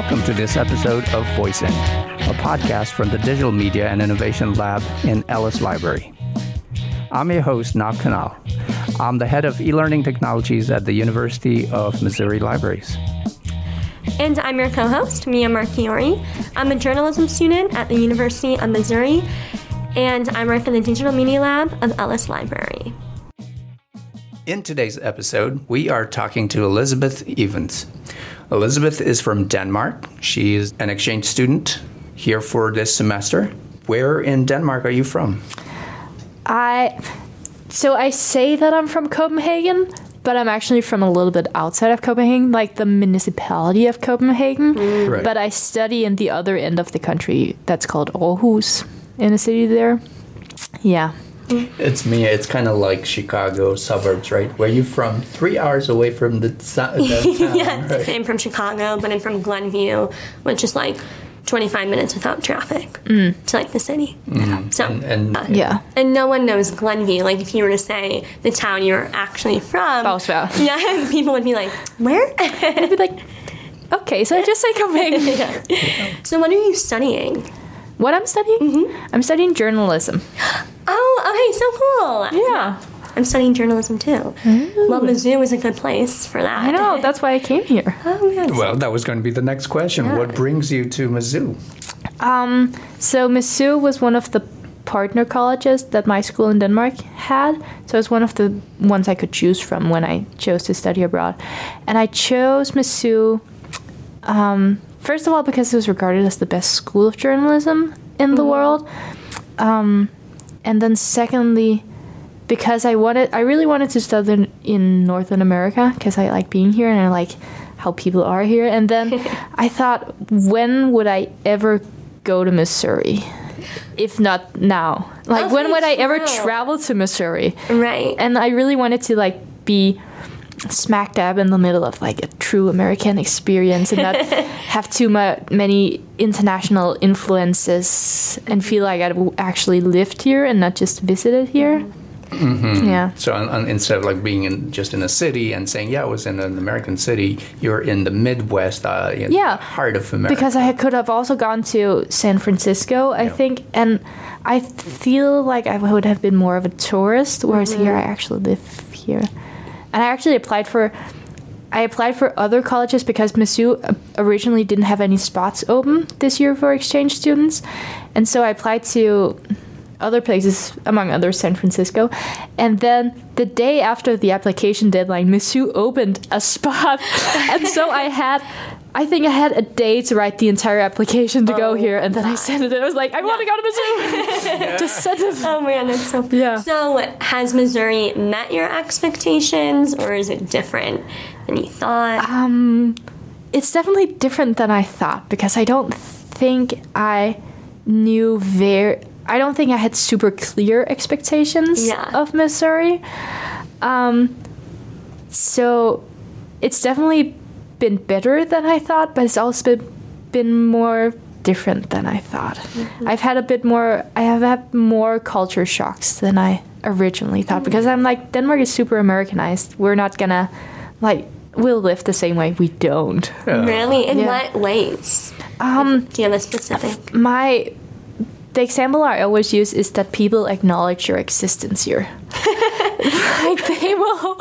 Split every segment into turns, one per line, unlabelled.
Welcome to this episode of Voicing, a podcast from the Digital Media and Innovation Lab in Ellis Library. I'm your host, Nav Kanal. I'm the head of e learning technologies at the University of Missouri Libraries.
And I'm your co host, Mia Marchiori. I'm a journalism student at the University of Missouri, and I work in the Digital Media Lab of Ellis Library.
In today's episode, we are talking to Elizabeth Evans. Elizabeth is from Denmark. She is an exchange student here for this semester. Where in Denmark are you from?
I so I say that I'm from Copenhagen, but I'm actually from a little bit outside of Copenhagen, like the municipality of Copenhagen. Mm.
Right.
But I study in the other end of the country that's called Aarhus in a city there. Yeah.
It's me. It's kind of like Chicago suburbs, right? Where you from? Three hours away from the so- downtown.
yeah,
right?
I'm from Chicago, but I'm from Glenview, which is like 25 minutes without traffic to like the city. So,
And, and
uh,
Yeah.
and no one knows Glenview. Like if you were to say the town you're actually from,
Bausbjerg.
yeah, people would be like, "Where?"
I'd be like, okay, so I just say Copenhagen.
so what are you studying?
What I'm studying? I'm studying journalism.
Oh, okay, so cool.
Yeah.
I'm studying journalism too. Well, Mizzou is a good place for that.
I know, that's why I came here.
Oh, man.
well, that was going to be the next question.
Yeah.
What brings you to Mizzou?
Um, so Mizzou was one of the partner colleges that my school in Denmark had. So it was one of the ones I could choose from when I chose to study abroad. And I chose Mizzou, um, first of all, because it was regarded as the best school of journalism in the world. Um, and then secondly, because I wanted, I really wanted to study in, Northern America because I like being here and I like how people are here. And then I thought, when would I ever go to Missouri? If not now, like
Oh,
when would I ever travel to Missouri?
Right.
And I really wanted to like be smack dab in the middle of like a true American experience and not have too mu- many international influences and feel like I actually lived here and not just visited here. Yeah.
So, on, on, instead of like being in just in a city and saying, "Yeah, I was in an American city," you're in the Midwest, uh, in
Yeah,
the heart of America.
Because I could have also gone to San Francisco, I
Yeah.
think, and I feel like I would have been more of a tourist, whereas here I actually live here. And I actually applied for, I applied for other colleges because Mizzou uh, originally didn't have any spots open this year for exchange students, and so I applied to other places, among others, San Francisco. And then the day after the application deadline, Mizzou opened a spot. and so I had, I think I had a day to write the entire application to go here. And then I sent it. I was like, I want to go to Mizzou. Just send it.
Oh man, that's so.
Yeah.
So, has Missouri met your expectations, or is it different than you thought?
Um, it's definitely different than I thought because I don't think I knew very. I don't think I had super clear expectations
Yeah.
of Missouri. Um, so it's definitely been better than I thought, but it's also been, been more different than I thought. I've had a bit more. I have had more culture shocks than I originally thought because I'm like Denmark is super Americanized. We're not gonna like we'll live the same way. We don't.
really? In
Yeah.
what ways?
Um,
Do you have a specific?
my the example I always use is that people acknowledge your existence here. like they will,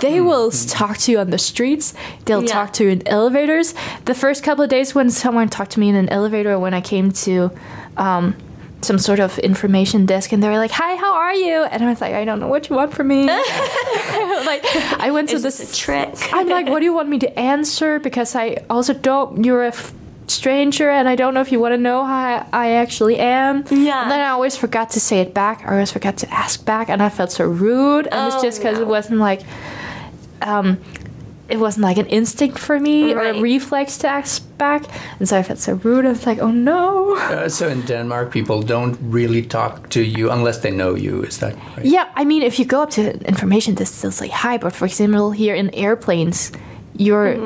they will talk to you on the streets. They'll
Yeah.
talk to you in elevators. The first couple of days when someone talked to me in an elevator, when I came to um, some sort of information desk, and they were like, "Hi, how are you?" And I was like, "I don't know what you want from me." like I went to
Is
this
this a trick?
I'm like, what do you want me to answer? Because I also don't. You're a f- stranger, and I don't know if you want to know how I, I actually am.
Yeah.
And then I always forgot to say it back. I always forgot to ask back, and I felt so rude. And it's
Oh,
just because
no.
it wasn't like, um, it wasn't like an instinct for me or a reflex to ask back. And so I felt so rude. I was like, oh no.
Uh, so in Denmark, people don't really talk to you unless they know you. Is that right?
Yeah, I mean, if you go up to information desk, they'll say hi. But for example, here in airplanes, your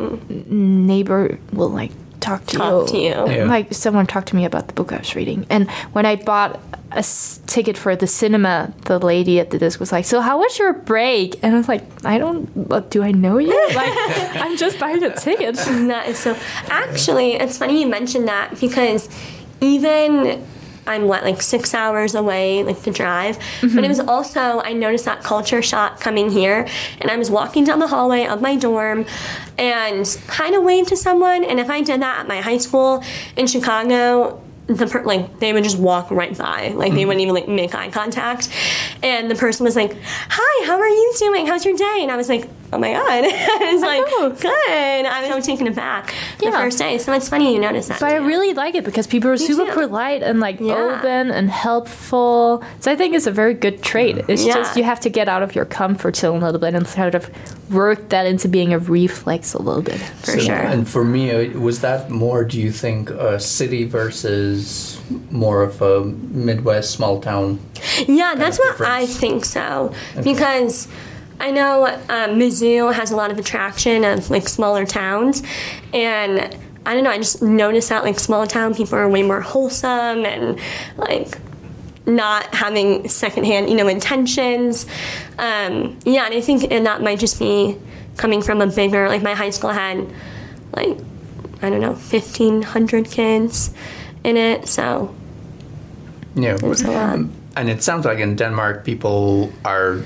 neighbor will like talk to
Talk
you.
to you.
Yeah.
Like someone talked to me about the book I was reading, and when I bought a s- ticket for the cinema, the lady at the desk was like, "So how was your break?" And I was like, "I don't. What, do I know you? Like, I'm just buying a ticket."
That is so. Actually, it's funny you mentioned that because even I'm what like six hours away, like to drive. But it mm-hmm. was also I noticed that culture shock coming here, and I was walking down the hallway of my dorm, and kind of waved to someone. And if I did that at my high school in Chicago. The per- like they would just walk right by, like they mm-hmm. wouldn't even like make eye contact, and the person was like, "Hi, how are you doing? How's your day?" And I was like, "Oh my god!" I was like,
Oh.
"Good." I was so taken aback the
Yeah.
first day. So it's funny you notice that.
But I really like it because people are super
too.
polite and like
Yeah.
open and helpful. So I think it's a very good trait. It's
Yeah.
just you have to get out of your comfort zone a little bit and sort of work that into being a reflex a little bit.
for sure.
And for me, uh, was that more, do you think, a city versus more of a Midwest small town?
Yeah, that's what
difference.
I think so. Because I know um, Mizzou has a lot of attraction of like smaller towns, and I don't know. I just noticed that like small town people are way more wholesome and like not having secondhand, you know, intentions. Um, yeah, and I think and that might just be coming from a bigger like my high school had like I don't know fifteen hundred kids in it, so
Yeah.
There's a lot.
And it sounds like in Denmark, people are,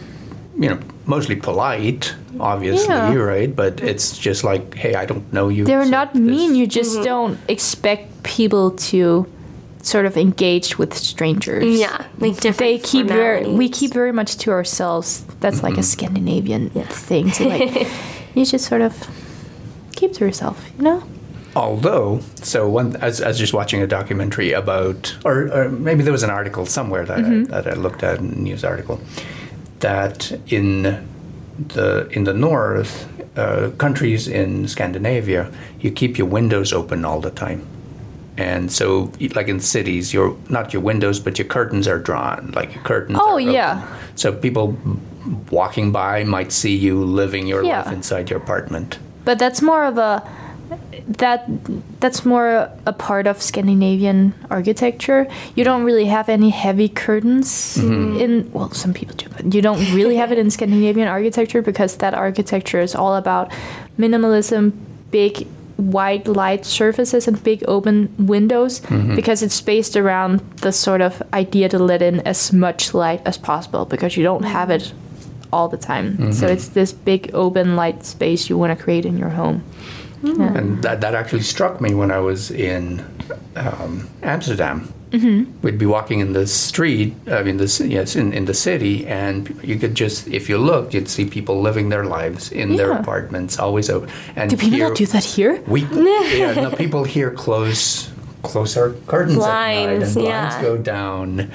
you know, mostly polite, obviously,
Yeah.
right? But it's just like, hey, I don't know you.
They're
so
not
this-
mean. You just mm-hmm. don't expect people to sort of engage with strangers.
yeah, like different.
They keep very we keep very much to ourselves. That's like a mm-hmm. Scandinavian thing to like you just sort of keep to yourself, you know?
Although, so one, I was, I was just watching a documentary about, or, or maybe there was an article somewhere that, I, mm-hmm. that I looked at, a news article, that in the in the north, uh, countries in Scandinavia, you keep your windows open all the time, and so like in cities, your not your windows, but your curtains are drawn, like your curtains.
Oh,
are open.
yeah.
So people walking by might see you living your
Yeah.
life inside your apartment.
But that's more of a that that's more a part of Scandinavian architecture. You don't really have any heavy curtains mm-hmm. in well, some people do, but you don't really have it in Scandinavian architecture because that architecture is all about minimalism, big white light surfaces and big open windows mm-hmm. because it's based around the sort of idea to let in as much light as possible because you don't have it all the time. So mm-hmm. it's this big open light space you want to create in your home.
And that, that actually struck me when I was in um, Amsterdam.
Mm-hmm.
We'd be walking in the street, I mean, this yes, in, in the city, and you could just, if you looked, you'd see people living their lives in their apartments, always open. And
Do people
here,
not do that here?
We, yeah, no, people here close close our curtains at night,
Blinds,
and
yeah.
blinds go down.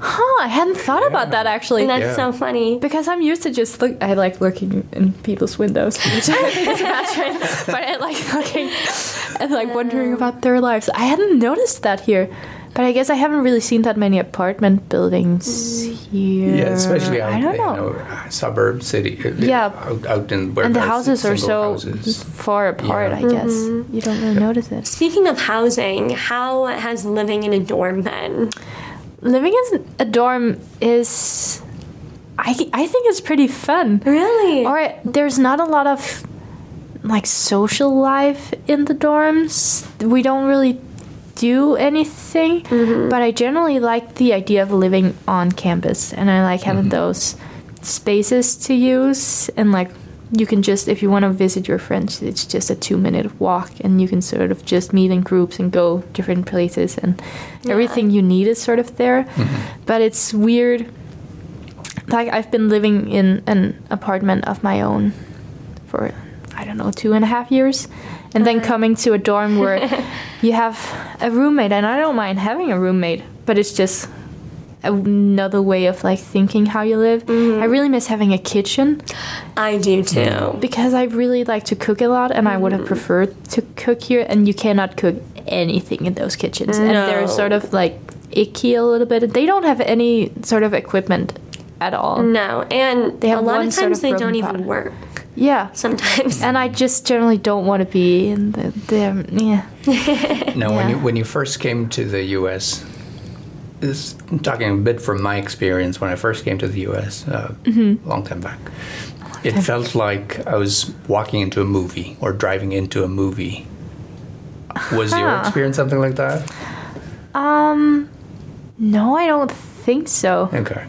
Huh, I hadn't thought about that actually.
And that's
Yeah.
so funny.
because I'm used to just look. I like looking in people's windows, which I think is a. But I like looking and like wondering about their lives. I hadn't noticed that here, but I guess I haven't really seen that many apartment buildings here.
Yeah, especially out
I don't
you
know.
know, suburb city. uh,
Yeah.
out, out in where
and the houses are so
houses.
far apart.
Yeah.
I guess you don't really notice it.
Speaking of housing, how has living in a dorm been?
Living in a dorm is, I I think it's pretty fun.
Really?
Or there's not a lot of like social life in the dorms. We don't really do anything, mm-hmm. but I generally like the idea of living on campus and I like having mm-hmm. those spaces to use and like you can just if you want to visit your friends it's just a 2 minute walk and you can sort of just meet in groups and go different places and everything you need is sort of there. Mm-hmm. But it's weird. Like I've been living in an apartment of my own for I don't know two and a half years, and then uh-huh. coming to a dorm where you have a roommate, and I don't mind having a roommate, but it's just another way of like thinking how you live. Mm-hmm. I really miss having a kitchen
I do too.
because I really like to cook a lot, and I would have mm-hmm. preferred to cook here. And you cannot cook anything in those kitchens, and they're sort of like icky a little bit. They don't have any sort of equipment at all.
No, and
They have
a lot
one
of
sort
times
of
they don't even work.
Yeah.
Sometimes.
And I just generally don't want to be in the, the yeah.
Now, when you when you first came to the U.S., is talking a bit from my experience when I first came to the U.S. Uh,
Mm-hmm.
a long time back. It felt like I was walking into a movie or driving into a movie. Was your experience something like that?
Um, no, I don't think so.
Okay.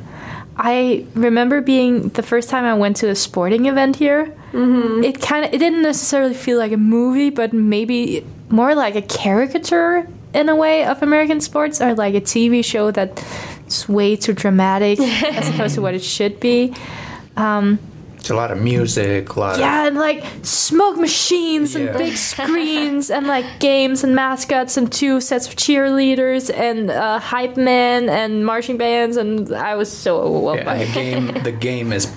I remember being the first time I went to a sporting event here. It kind of it didn't necessarily feel like a movie, but maybe more like a caricature in a way of American sports, are like a TV show that's way too dramatic as opposed to what it should be.
It's a lot of music, a lot of
Yeah, and like smoke machines
Yeah.
and big screens and like games and mascots and two sets of cheerleaders and uh, hype men and marching bands and I was so
of.
overwhelmed
Yeah,
by
and
it.
the game, the game is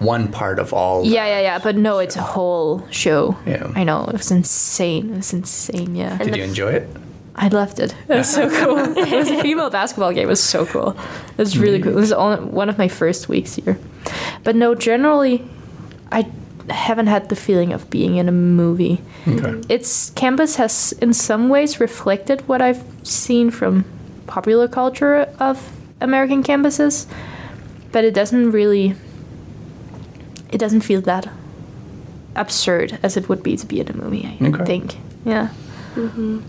one part of all.
Yeah, yeah, yeah. But no, it's a whole show.
Yeah.
I know. It was insane. It was insane. Yeah.
Did you enjoy it?
I loved it. It was so cool. it was a female basketball game. It was so cool. It was really cool. It was on- one of my first weeks here. But no, generally, I haven't had the feeling of being in a movie.
Okay.
Its campus has, in some ways, reflected what I've seen from popular culture of American campuses, but it doesn't really. It doesn't feel that absurd as it would be to be in a movie. I
Okay.
think. Yeah. Mm-hmm.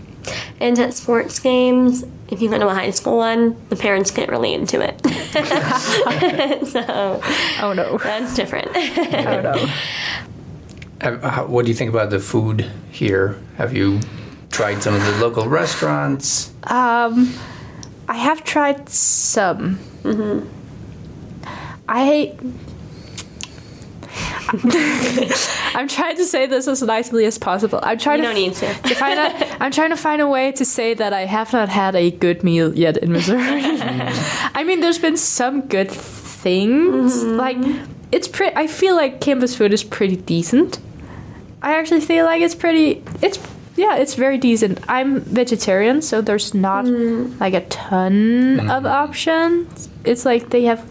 And at sports games, if you go to a high school one, the parents get really into it. so
Oh no.
that's different.
Oh no.
How- What do you think about the food here? Have you tried some of the local restaurants?
Um, I have tried some. I. I'm trying to say this as nicely as possible. I'm trying
You
to
don't need to.
to find a, I'm trying to find a way to say that I have not had a good meal yet in Missouri. I mean, there's been some good things. Mm-hmm. Like it's pretty. I feel like campus food is pretty decent. I actually feel like it's pretty. It's yeah, it's very decent. I'm vegetarian, so there's not mm. like a ton mm. of options. It's like they have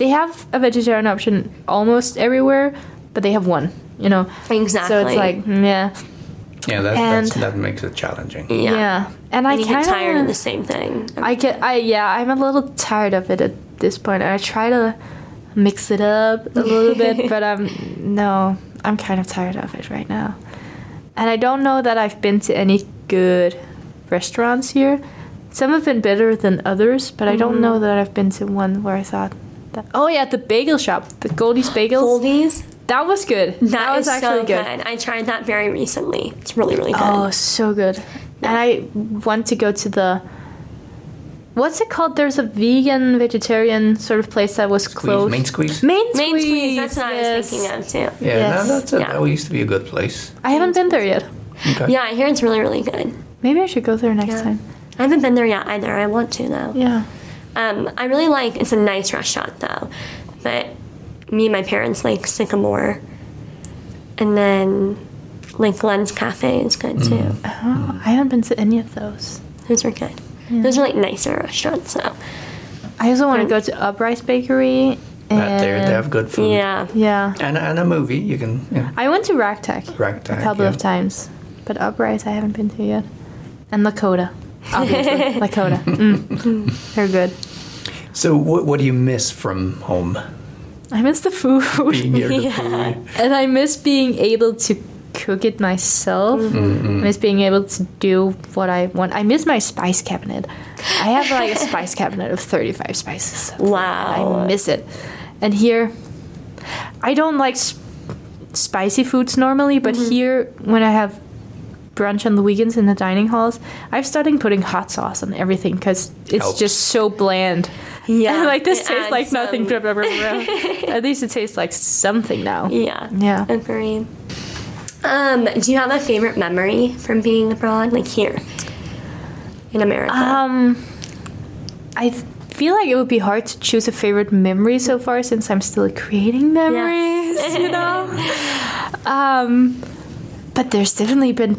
they have a vegetarian option almost everywhere, but they have one. You know,
Exactly.
so it's like mm, yeah.
Yeah, that,
And-
that's, that makes it challenging.
yeah.
Yeah, and I
And you get
kind
tired of
of
the same thing.
I get I yeah I'm a little tired of it at this point. I try to mix it up a little bit, but I'm no, I'm kind of tired of it right now. And I don't know that I've been to any good restaurants here. Some have been better than others, but I don't know that I've been to one where I thought that. Oh yeah, the bagel shop, the Goldie's Bagels.
Oldies,
That was good.
that
was
is
actually
so good. I tried that very recently. It's really, really good.
Oh, so good. And I want to go to the. What's it called? There's a vegan, vegetarian sort of place that was
Squeeze,
closed.
main squeeze?
Main squeeze.
Main
Squeeze.
Squeeze, that's what I was thinking of too.
Yeah,
Yes.
no, that's a,
Yeah.
that used to be a good place.
I haven't been there yet.
Okay.
Yeah, I hear it's really, really good.
Maybe I should go there next
Yeah.
time.
I haven't been there yet either. I want to though.
Yeah.
Um, I really like. It's a nice restaurant though, but me and my parents like Sycamore, and then like Glenn's Cafe is good too.
Mm.
Oh, I haven't been to any of those.
Those are good. Those are like nicer restaurants though.
I also want to go to Uprise Bakery. And
there, they have good food.
Yeah.
Yeah.
And, and a movie, you can. Yeah.
I went to Ragtag
Ragtag,
a couple
yeah.
of times, but Uprise I haven't been to yet. And Lakota, obviously. Lakota. Mm. They're good.
So, what, what do you miss from home?
I miss the food.
Being here, the
Yeah.
food.
and I miss being able to cook it myself. I miss being able to do what I want. I miss my spice cabinet. I have like a spice cabinet of 35 spices.
Wow.
I miss it. And here, I don't like sp- spicy foods normally, but here, when I have brunch on the weekends in the dining halls, I've started putting hot sauce on everything because it's
Helps.
just so bland.
Yeah,
like this tastes like
adds
nothing. Blah, blah, blah, blah. At least it tastes like something now.
Yeah.
Yeah.
Agree. Um, do you have a favorite memory from being abroad, like here in America?
Um, I feel like it would be hard to choose a favorite memory so far since I'm still creating memories, you know? um, but there's definitely been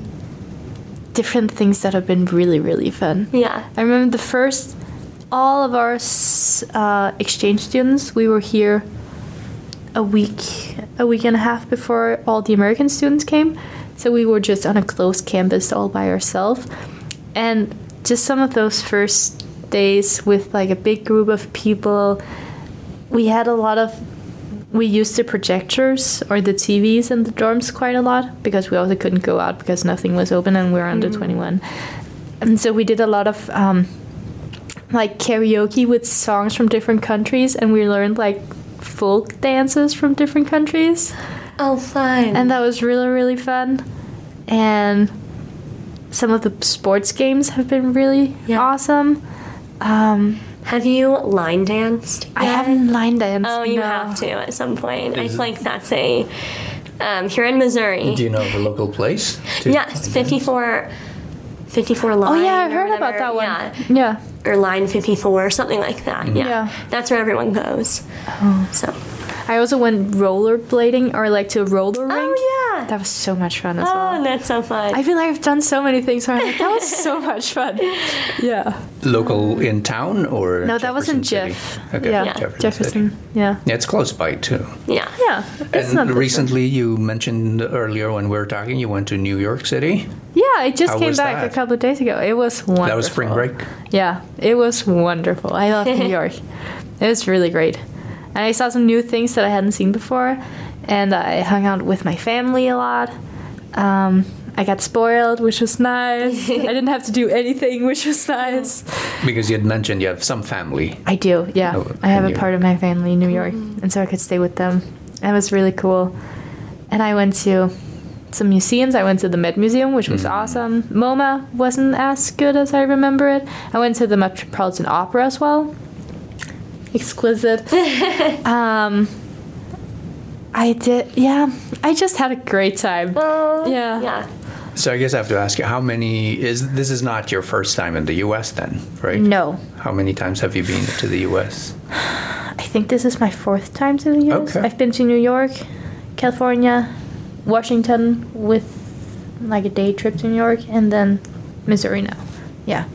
different things that have been really, really fun.
yeah.
I remember the first, all of our uh, exchange students, we were here a week, a week and a half before all the American students came. So we were just on a closed campus all by ourselves. And just some of those first days with like a big group of people. We had a lot of we used the projectors or the TVs in the dorms quite a lot because we also couldn't go out because nothing was open and we were under 21. And so we did a lot of um, like karaoke with songs from different countries and we learned like folk dances from different countries
Oh, fun.
and that was really really fun and some of the sports games have been really
Yeah.
awesome um,
have you line danced?
i
yet?
haven't line danced
Oh, you
no.
have to at some point. I
Is
feel like that's a. Um, here in Missouri.
Do you know of a local place? to
yes,
find it?
54. 54 line.
oh yeah i
or
heard about that one
Yeah.
yeah
Or line 54, something like that. Yeah.
Yeah.
That's where everyone goes. So.
I also went rollerblading or like to a roller oh, rink
Oh, yeah.
that was so much fun as
Oh,
well Oh,
that's so fun.
I feel like I've done so many things where I'm like, that was so much fun. Yeah.
Local in town or?
No, that was in
Jefferson
Jeff.
Okay,
Yeah,
Jefferson.
Jefferson. Yeah.
Yeah, it's close by too.
yeah.
Yeah. It's
And
that
recently, you mentioned earlier when we were talking, you went to New York City.
Yeah, I just
How
came back
that?
a couple of days ago. It was wonderful.
That was spring break.
Yeah, it was wonderful. I love New York. It was really great. And I saw some new things that I hadn't seen before. And I hung out with my family a lot. Um, I got spoiled, which was nice. I didn't have to do anything, which was nice.
Because you had mentioned you have some family.
I do, yeah.
Oh,
I have a
New
part of my family in New York, and so I could stay with them. That was really cool. And I went to some museums. I went to the Met Museum, which was awesome. MoMA wasn't as good as I remember it. I went to the Metropolitan Opera as well. Exquisite. um, I did, yeah. I just had a great time.
Oh,
Yeah.
Yeah.
So I guess I have to ask you, how many is this is not your first time in the U.S. then, right?
No,
How many times have you been to the U.S.?
I think this is my fourth time to the US.
Okay.
I've been to New York, California, Washington with like a day trip to New York, and then Missouri now. Yeah.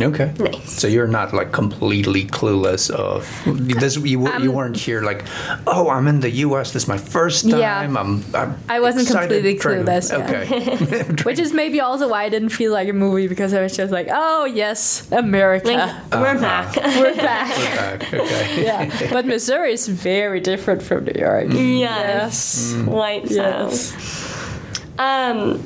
Okay.
Nice.
So you're not like completely clueless of this. You,
Um,
you weren't here like, oh, I'm in the U.S. This is my first time.
Yeah.
I'm, I'm.
I wasn't completely clueless, yeah.
Okay.
Which is maybe also why I didn't feel like a movie because I was just like, oh yes, America.
Like, we're back.
We're back.
Back, okay.
yeah. But Missouri is very different from New York.
yes. White
Yes.
Um,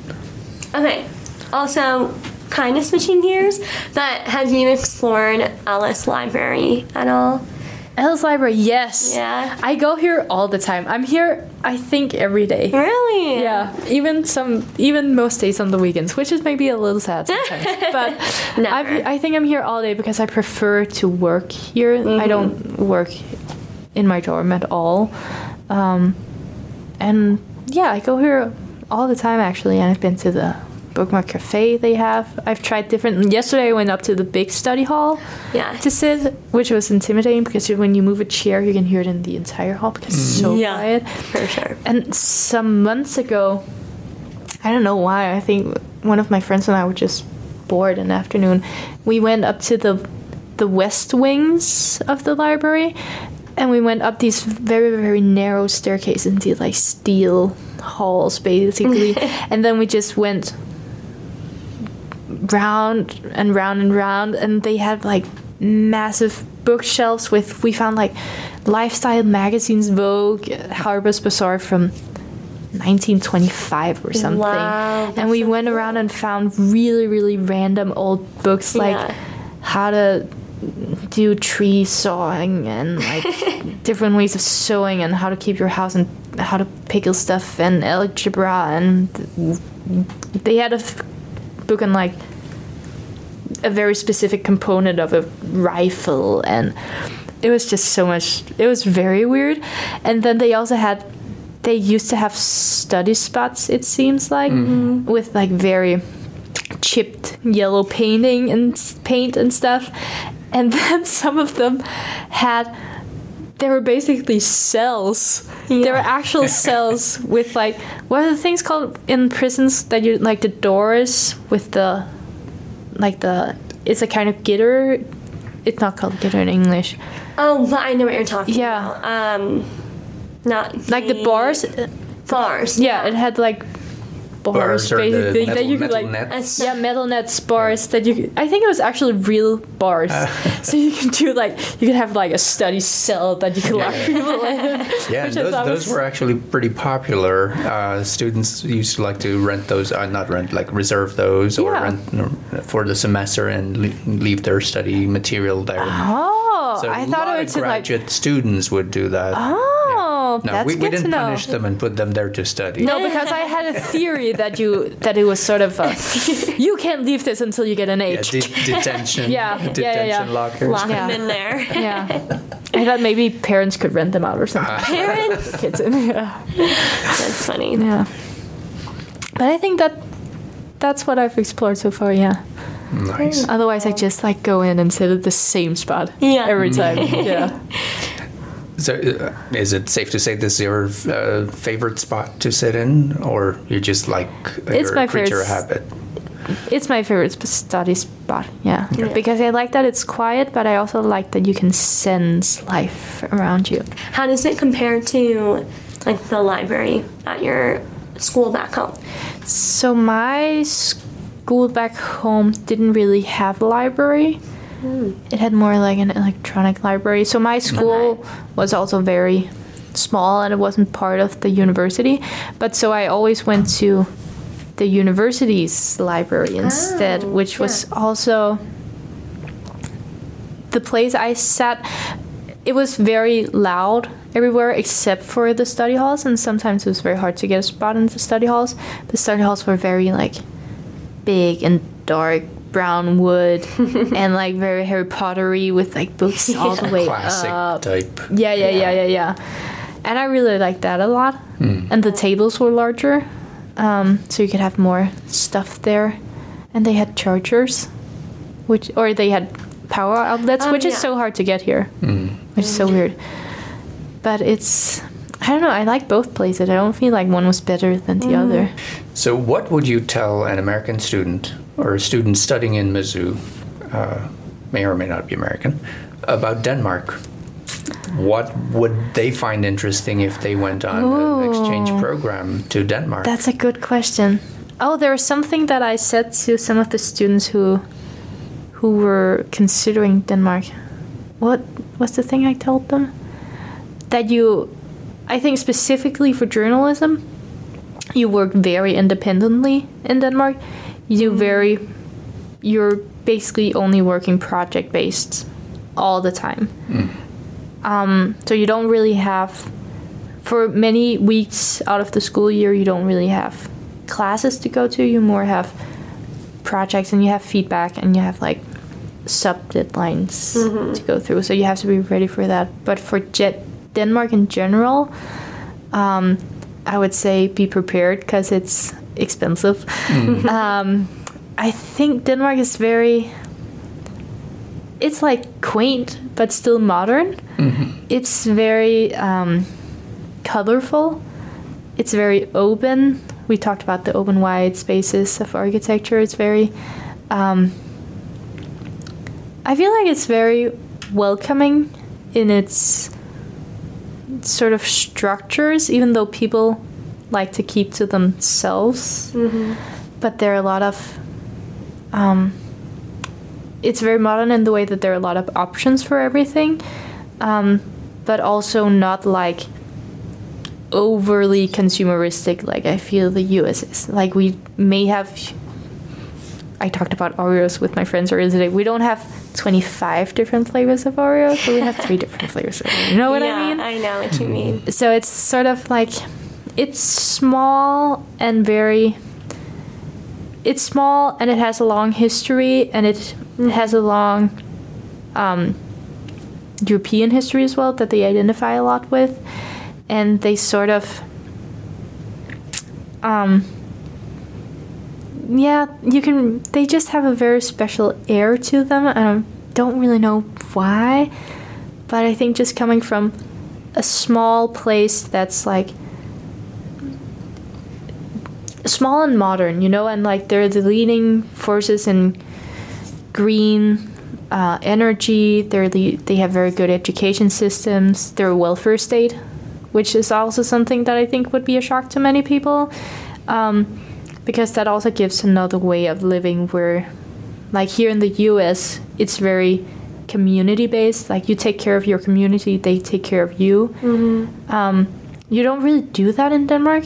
okay. Also, kind of switching gears, but have you explored Ellis Library at all?
Ellis Library, yes.
Yeah.
I go here all the time. I'm here, I think, every day.
Really?
Yeah, even some, even most days on the weekends, which is maybe a little sad sometimes. but
Never.
I, I think I'm here all day because I prefer to work here. I don't work in my dorm at all, um, and yeah, I go here all the time actually. And I've been to the bookmark cafe they have. I've tried different. Yesterday I went up to the big study hall
Yeah.
to sit, which was intimidating because when you move a chair, you can hear it in the entire hall because it's so
Yeah.
quiet.
For sure.
And some months ago, I don't know why, I think one of my friends and I were just bored in the afternoon. We went up to the the west wings of the library and we went up these very very narrow staircases into like steel halls basically and then we just went round and round and round and they had like massive bookshelves with we found like lifestyle magazines vogue harper's bazaar from 1925 or something
Wow,
and we
so
went around and found really really random old books like
Yeah.
how to do tree sawing and like different ways of sewing and how to keep your house and how to pickle stuff and algebra and they had a f- book on like a very specific component of a rifle and it was just so much it was very weird. And then they also had they used to have study spots it seems like mm-hmm. with like very chipped yellow painting and paint and stuff. And then some of them had they were basically cells. Yeah. they were actual cells with like what are the things called in prisons that you like the doors with the like the it's a kind of gitter it's not called gitter in english
Oh, but I know what you're talking about.
Yeah.
about. Um, not
like the bars
bars.
yeah it had like bars,
Bars or the
basically that you could
metal
like
nets?
yeah metal nets bars that you could, I think it was actually real bars so you can do like you could have like a study cell that you could lock
Yeah.
people in
Yeah,
which
and
I
those,
thought
those were actually pretty popular. Uh, students used to like to rent those, uh, not rent, like reserve those or rent uh, for the semester and leave their study material there.
oh
so
I
a
thought it
of
was like
students would do that.
oh
no,
that's
we,
good
didn't
to know
punish them and put them there to study.
No, because I had a theory that you that it was sort of uh, a, you can't leave this until you get an
Yeah,
H.
de- detention.
Yeah, yeah,
detention
yeah, yeah.
lockers.
Lock
Yeah.
them in there.
yeah, I thought maybe parents could rent them out or something.
Parents.
Kids in, yeah,
That's funny.
yeah. But I think that that's what I've explored so far. Yeah.
Nice.
Otherwise, I just like go in and sit at the same spot.
Yeah.
Every time. Mm. yeah.
So, uh, is it safe to say this is your uh, favorite spot to sit in, or you just like
It's
your
my
creature
favorite
habit?
It's my favorite study spot. Yeah. Because I like that it's quiet, but I also like that you can sense life around you.
How does it compare to like the library at your school back home?
So my school back home didn't really have a library. It had more like an electronic library. So my school was also very small and it wasn't part of the university. But so I always went to the university's library ah, instead, which was also the place I sat. It was very loud everywhere except for the study halls, and sometimes it was very hard to get a spot in the study halls. The study halls were very like big and dark brown wood and like very Harry Pottery with like books all the way
Classic
up.
type.
Yeah, yeah, yeah, yeah, yeah. And I really liked that a lot. And the tables were larger, um, so you could have more stuff there. And they had chargers, which or they had power outlets,
Um,
which is so hard to get here, which is so weird. But it's I don't know. I like both places. I don't feel like one was better than the other.
So, what would you tell an American student or a student studying in Mizzou, uh, may or may not be American, about Denmark? What would they find interesting if they went on an exchange program to Denmark?
That's a good question. Oh, there was something that I said to some of the students who who were considering Denmark. What was the thing I told them? That you I think specifically for journalism, you work very independently in Denmark. You do very you're basically only working project based all the time. Um, so you don't really have for many weeks out of the school year you don't really have classes to go to. You more have projects and you have feedback and you have like sub deadlines to go through. So you have to be ready for that. But for jet denmark in general um, i would say be prepared because it's expensive um, i think denmark is very it's like quaint but still modern it's very um, colorful. It's very open. We talked about the open wide spaces of architecture. It's very. Um, I feel like it's very welcoming in its sort of structures, even though people like to keep to themselves. But there are a lot of. Um, it's very modern in the way that there are a lot of options for everything, um, but also not like overly consumeristic like I feel the US is. Like we may have I talked about Oreos with my friends earlier today. We don't have 25 different flavors of Oreos, but we have three different flavors. Of Oreos. You know what
yeah,
I mean?
I know what you mean.
so it's sort of like it's small and very it's small and it has a long history and it, it has a long um, European history as well that they identify a lot with and they sort of um yeah you can they just have a very special air to them I don't really know why but I think just coming from a small place that's like small and modern, you know, and like they're the leading forces in green uh, energy. They're the, they have very good education systems. They're a welfare state, which is also something that I think would be a shock to many people. Um, because that also gives another way of living where like here in the US it's very community based like you take care of your community they take care of you. Um, you don't really do that in Denmark.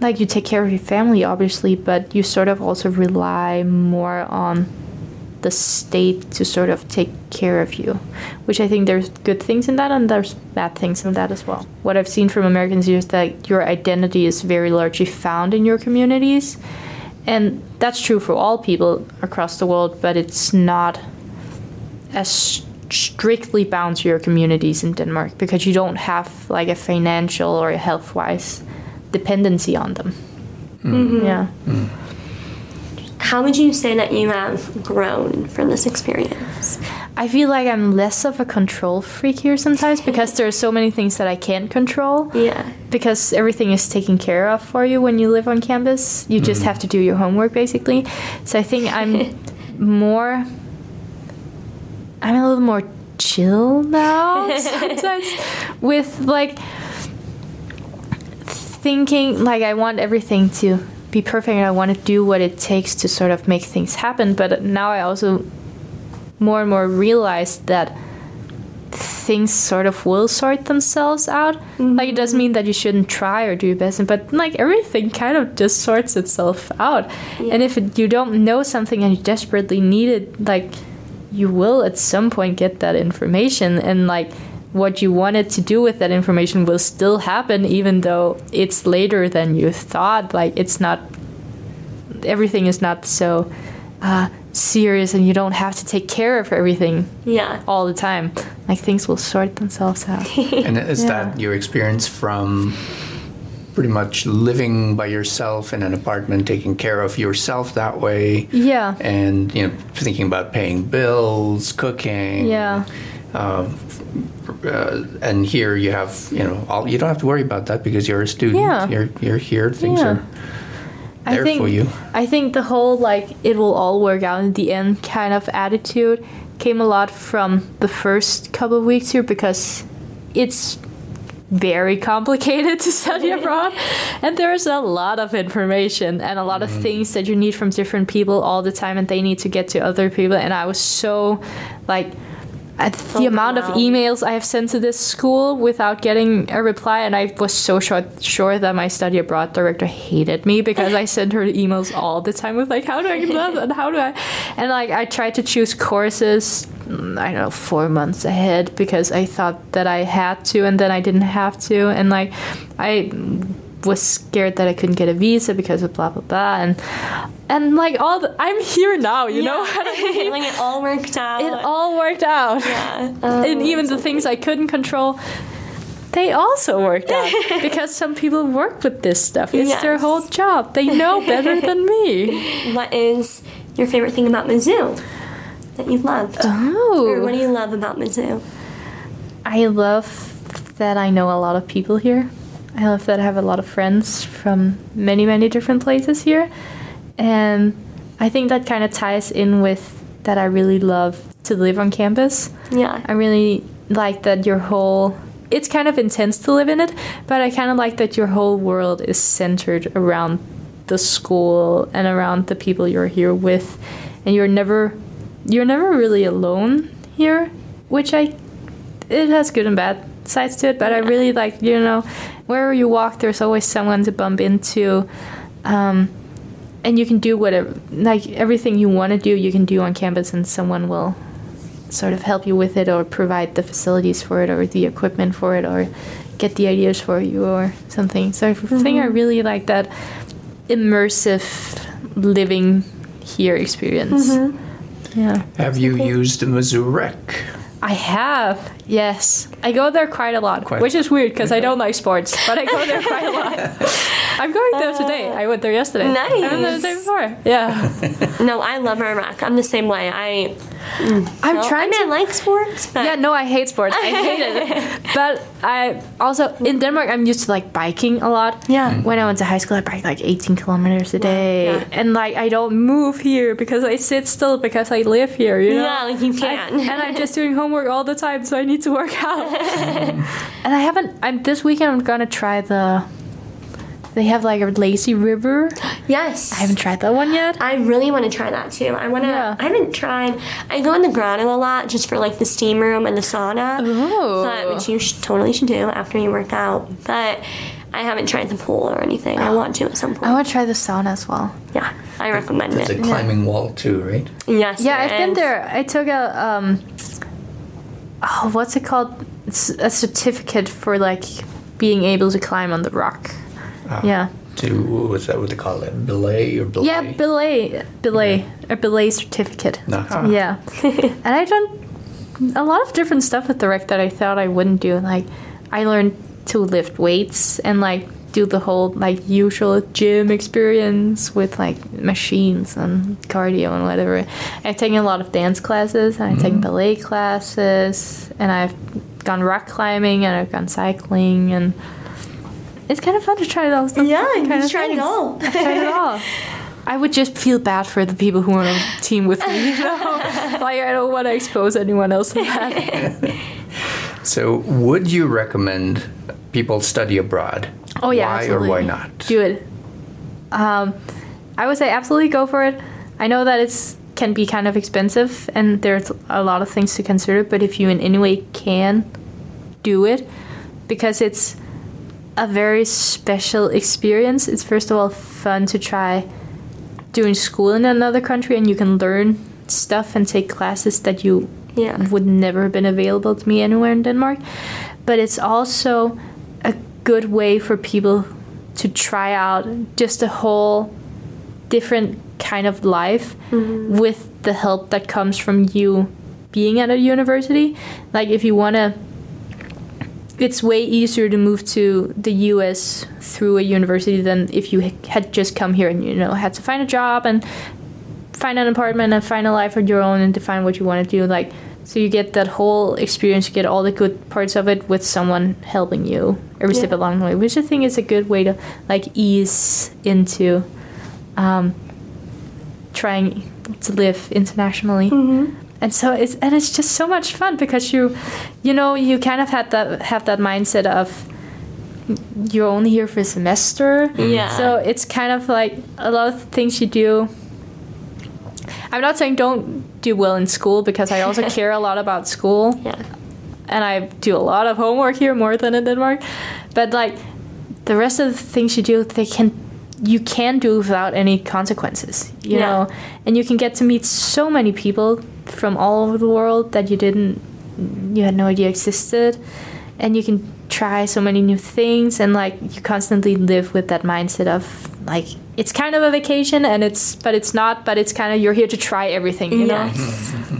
Like you take care of your family obviously but you sort of also rely more on the state to sort of take care of you which i think there's good things in that and there's bad things in that as well. What i've seen from americans is that your identity is very largely found in your communities and that's true for all people across the world but it's not as strictly bound to your communities in denmark because you don't have like a financial or a health wise dependency on them. Mm-hmm. Yeah mm.
How would you say that you have grown from this experience?
I feel like I'm less of a control freak here sometimes because there are so many things that I can't control.
Yeah.
Because everything is taken care of for you when you live on campus. You just mm. have to do your homework basically. So I think I'm more. I'm a little more chill now sometimes with like thinking like I want everything to be perfect and I want to do what it takes to sort of make things happen. But now I also more and more realize that things sort of will sort themselves out. Like it doesn't mm-hmm. mean that you shouldn't try or do your best, but like everything kind of just sorts itself out. And if it, you don't know something and you desperately need it, like you will at some point get that information and like what you wanted to do with that information will still happen even though it's later than you thought like it's not everything is not so uh, serious and you don't have to take care of everything
Yeah.
all the time like things will sort themselves out
And is
Yeah.
that your experience from pretty much living by yourself in an apartment, taking care of yourself that way?
yeah
And you know, thinking about paying bills, cooking.
yeah
Um, uh, and here you have, you know, all, you don't have to worry about that because you're a student.
Yeah.
You're you're here. Things
Yeah.
are there
I think
for you.
I think the whole like it will all work out in the end kind of attitude came a lot from the first couple of weeks here because it's very complicated to study abroad and there's a lot of information and a lot of things that you need from different people all the time and they need to get to other people and I was so like at the amount of emails I have sent to this school without getting a reply, and I was so sure, sure that my study abroad director hated me because I sent her emails all the time with like, how do I get that and how do I, and like I tried to choose courses, mm, I don't know, four months ahead because I thought that I had to, and then I didn't have to, and like I was scared that I couldn't get a visa because of blah blah blah, and and like all the, I'm here now, you know. what I mean?
like it all worked out.
it all worked out.
Yeah.
and oh, even the things I couldn't control, they also worked out because some people work with this stuff. It's their whole job. They know better than me.
What is your favorite thing about Mizzou that you've loved? Oh. Or what do
Oh,
you love about Mizzou?
I love that I know a lot of people here. I love that I have a lot of friends from many, many different places here. And I think that kind of ties in with that I really love to live on campus.
Yeah.
I really like that your whole it's kind of intense to live in it, but I kind of like that your whole world is centered around the school and around the people you're here with and you're never you're never really alone here, which I it has good and bad sides to it, but I really like, you know, wherever you walk there's always someone to bump into. Um, and you can do whatever like everything you want to do you can do on campus and someone will sort of help you with it or provide the facilities for it or the equipment for it or get the ideas for you or something. So I think I really like that immersive living here experience. Yeah.
Have you used Mizzou Rec?
I have, yes. I go there quite a lot,
Quite-
which is weird because I don't like sports, but I go there quite a lot. I'm going there today. Uh, I went there yesterday. I went there the day before. Yeah.
No, I love Iraq. I'm the same way. I mm.
I'm
well,
trying
I mean,
to
I like sports, but
Yeah, no, I hate sports. I hate it. But I also in Denmark I'm used to like biking a lot.
Yeah. Mm.
When I went to high school I biked like 18 kilometers a day.
Yeah.
And like I don't move here because I sit still because I live here, you know?
yeah, like you
I-
can.
and I'm just doing homework all the time, so I need to work out. and I haven't. I'm this weekend. I'm gonna try the they have like a lazy river.
Yes.
I haven't tried that one yet.
I really want to try that too. I want to.
Yeah.
I haven't tried. I go in the grotto a lot just for like the steam room and the sauna.
Oh.
But, which you should, totally should do after you work out. But I haven't tried the pool or anything. I want to at some point.
I
point.
want to try the sauna as well.
yeah, I recommend
There's
it.
a climbing wall too, right?
Yes.
Yeah,
there
I've been there. I took a um oh, what's it called? It's a certificate for like being able to climb on the rock. Ah. Yeah.
To what's that? What they call it? Belay or belay?
Yeah, belay, belay, a belay certificate.
No. Ah.
Yeah, and I've done a lot of different stuff with the rec that I thought I wouldn't do. Like, I learned to lift weights and like do the whole like usual gym experience with like machines and cardio and whatever. I've taken a lot of dance classes and I've taken mm-hmm. ballet classes and I've gone rock climbing and I've gone cycling and it's kind of fun to try those. those
Yeah,
different kind
you've
of
tried it all.
I've tried it all. I would just feel bad for the people who are on a team with me. You know? like I don't want to expose anyone else to that.
So, would you recommend people study abroad?
Oh yeah,
Why
absolutely.
or why not?
Do it. Um, I would say absolutely go for it. I know that it's can be kind of expensive and there's a lot of things to consider, but if you in any way can, do it because it's a very special experience. It's first of all fun to try doing school in another country and you can learn stuff and take classes that you
Yeah.
would never have been available to me anywhere in Denmark. But it's also a good way for people to try out just a whole different kind of life mm-hmm. with the help that comes from you being at a university. Like if you want to it's way easier to move to the US through a university than if you had just come here and you know had to find a job and find an apartment and find a life on your own and define what you want to do like so you get that whole experience you get all the good parts of it with someone helping you every step along the way which i think is a good way to like ease into um, trying to live internationally. And so it's and it's just so much fun because you you know you kind of had that have that mindset of you're only here for a semester.
Yeah.
so it's kind of like a lot of things you do. I'm not saying don't do well in school because i also care a lot about school
Yeah.
and I do a lot of homework here more than in Denmark. But like the rest of the things you do, they can you can do without any consequences, you
Yeah.
know. And you can get to meet so many people from all over the world that you didn't you had no idea existed, and you can try so many new things and like you constantly live with that mindset of like it's kind of a vacation and it's but it's not but it's kind of you're here to try everything you know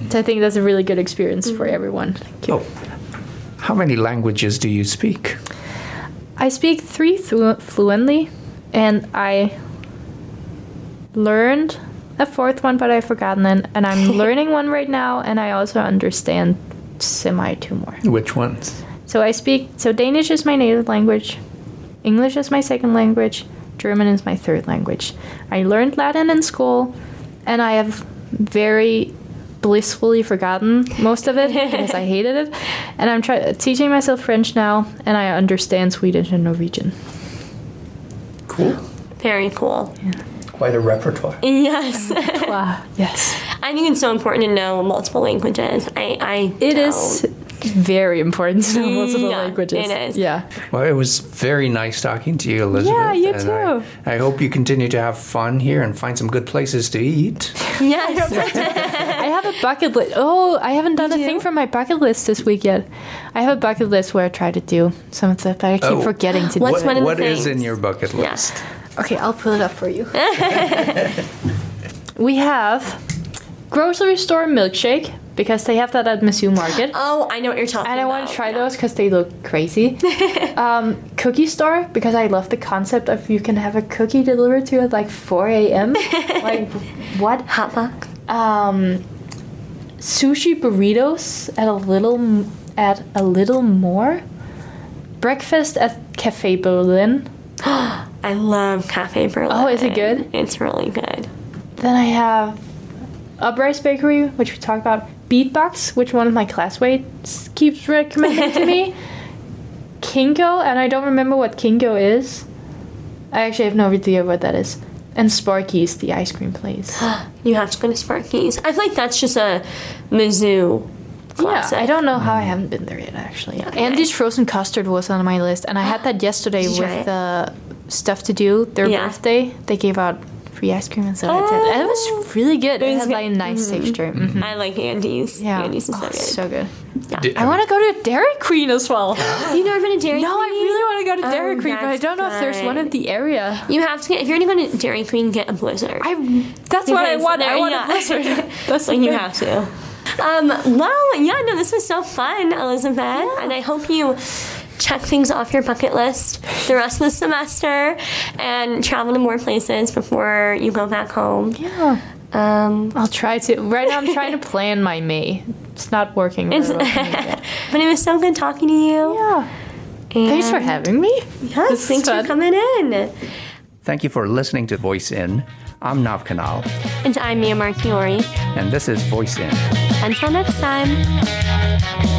so i think that's a really good experience for mm-hmm. everyone Thank
Oh, how many languages do you speak?
I speak three flu- fluently, and I learned a fourth one, but I've forgotten it. And I'm learning one right now, and I also understand semi two more.
Which ones?
So I speak. So Danish is my native language, English is my second language, German is my third language. I learned Latin in school, and I have very blissfully forgotten most of it because I hated it. And I'm try- teaching myself French now, and I understand Swedish and Norwegian.
Cool.
Very cool.
Quite a repertoire.
Yes.
Wow. Yes.
I think it's so important to know multiple languages. I, I
It
don't.
is very important to know mm, multiple
Yeah,
languages.
it is.
Yeah.
Well, it was very nice talking to you, Elizabeth.
Yeah, you
and
too.
I, I hope you continue to have fun here and find some good places to eat.
Yes.
I have a bucket list. Oh, I haven't done a
do?
thing from my bucket list this week yet. I have a bucket list where I try to do some of stuff, but I keep
Oh.
forgetting to
What's
do
one
it.
of the
What is in your bucket
Yeah.
list?
Okay, I'll pull it up for you. we have grocery store milkshake because they have that at Mizzou Market.
Oh, I know what you're talking about.
And I want to try those because they look crazy. um, cookie store because I love the concept of you can have a cookie delivered to you at like 4 a.m. like, what?
Hot box.
um, sushi burritos at a little at a little more. Breakfast at Cafe Berlin.
I love Cafe Berlin.
Oh, is it good?
It's really good.
Then I have Uprise Bakery, which we talked about. Beatbox, which one of my classmates keeps recommending to me. Kingo, and I don't remember what Kingo is. I actually have no idea what that is. And Sparky's, the ice cream place.
You have to go to Sparky's. I feel like that's just a Mizzou classic.
Yeah, I don't know how I haven't been there yet, actually. Andy's frozen custard was on my list, and I had that yesterday
Did you try
with
it?
the stuff to do. Their
Yeah.
birthday, they gave out free ice cream, and so I did. And it was really good. It,
was
had
good.
like a nice texture. Mhm.
I like Andy's.
Yeah,
Andy's is so
Oh,
good.
so good.
Did-
I want to go to Dairy Queen as well.
you never been to Dairy Queen?
No, I really want to go to
Oh,
Dairy Queen, but I don't know if there's one
good.
in the area.
You have to get, if you're gonna go to Dairy Queen, get a Blizzard.
I that's what I want. I
there-
want
yeah.
a blizzard. That's the
like you have to. Um, well, yeah, no, this was so fun, Elizabeth, and I hope you check things off your bucket list the rest of the semester and travel to more places before you go back home.
Yeah.
Um,
I'll try to. Right now, I'm trying to plan my May. It's not working.
it's,
well for me yet.
but it was so good talking to you.
Yeah.
And
Thanks for having me.
Yes,
This is
thanks for coming in.
Thank you for listening to Voice In. I'm Nav Kanal,
And I'm Mia Marchiori.
and this is Voice In.
Until next time.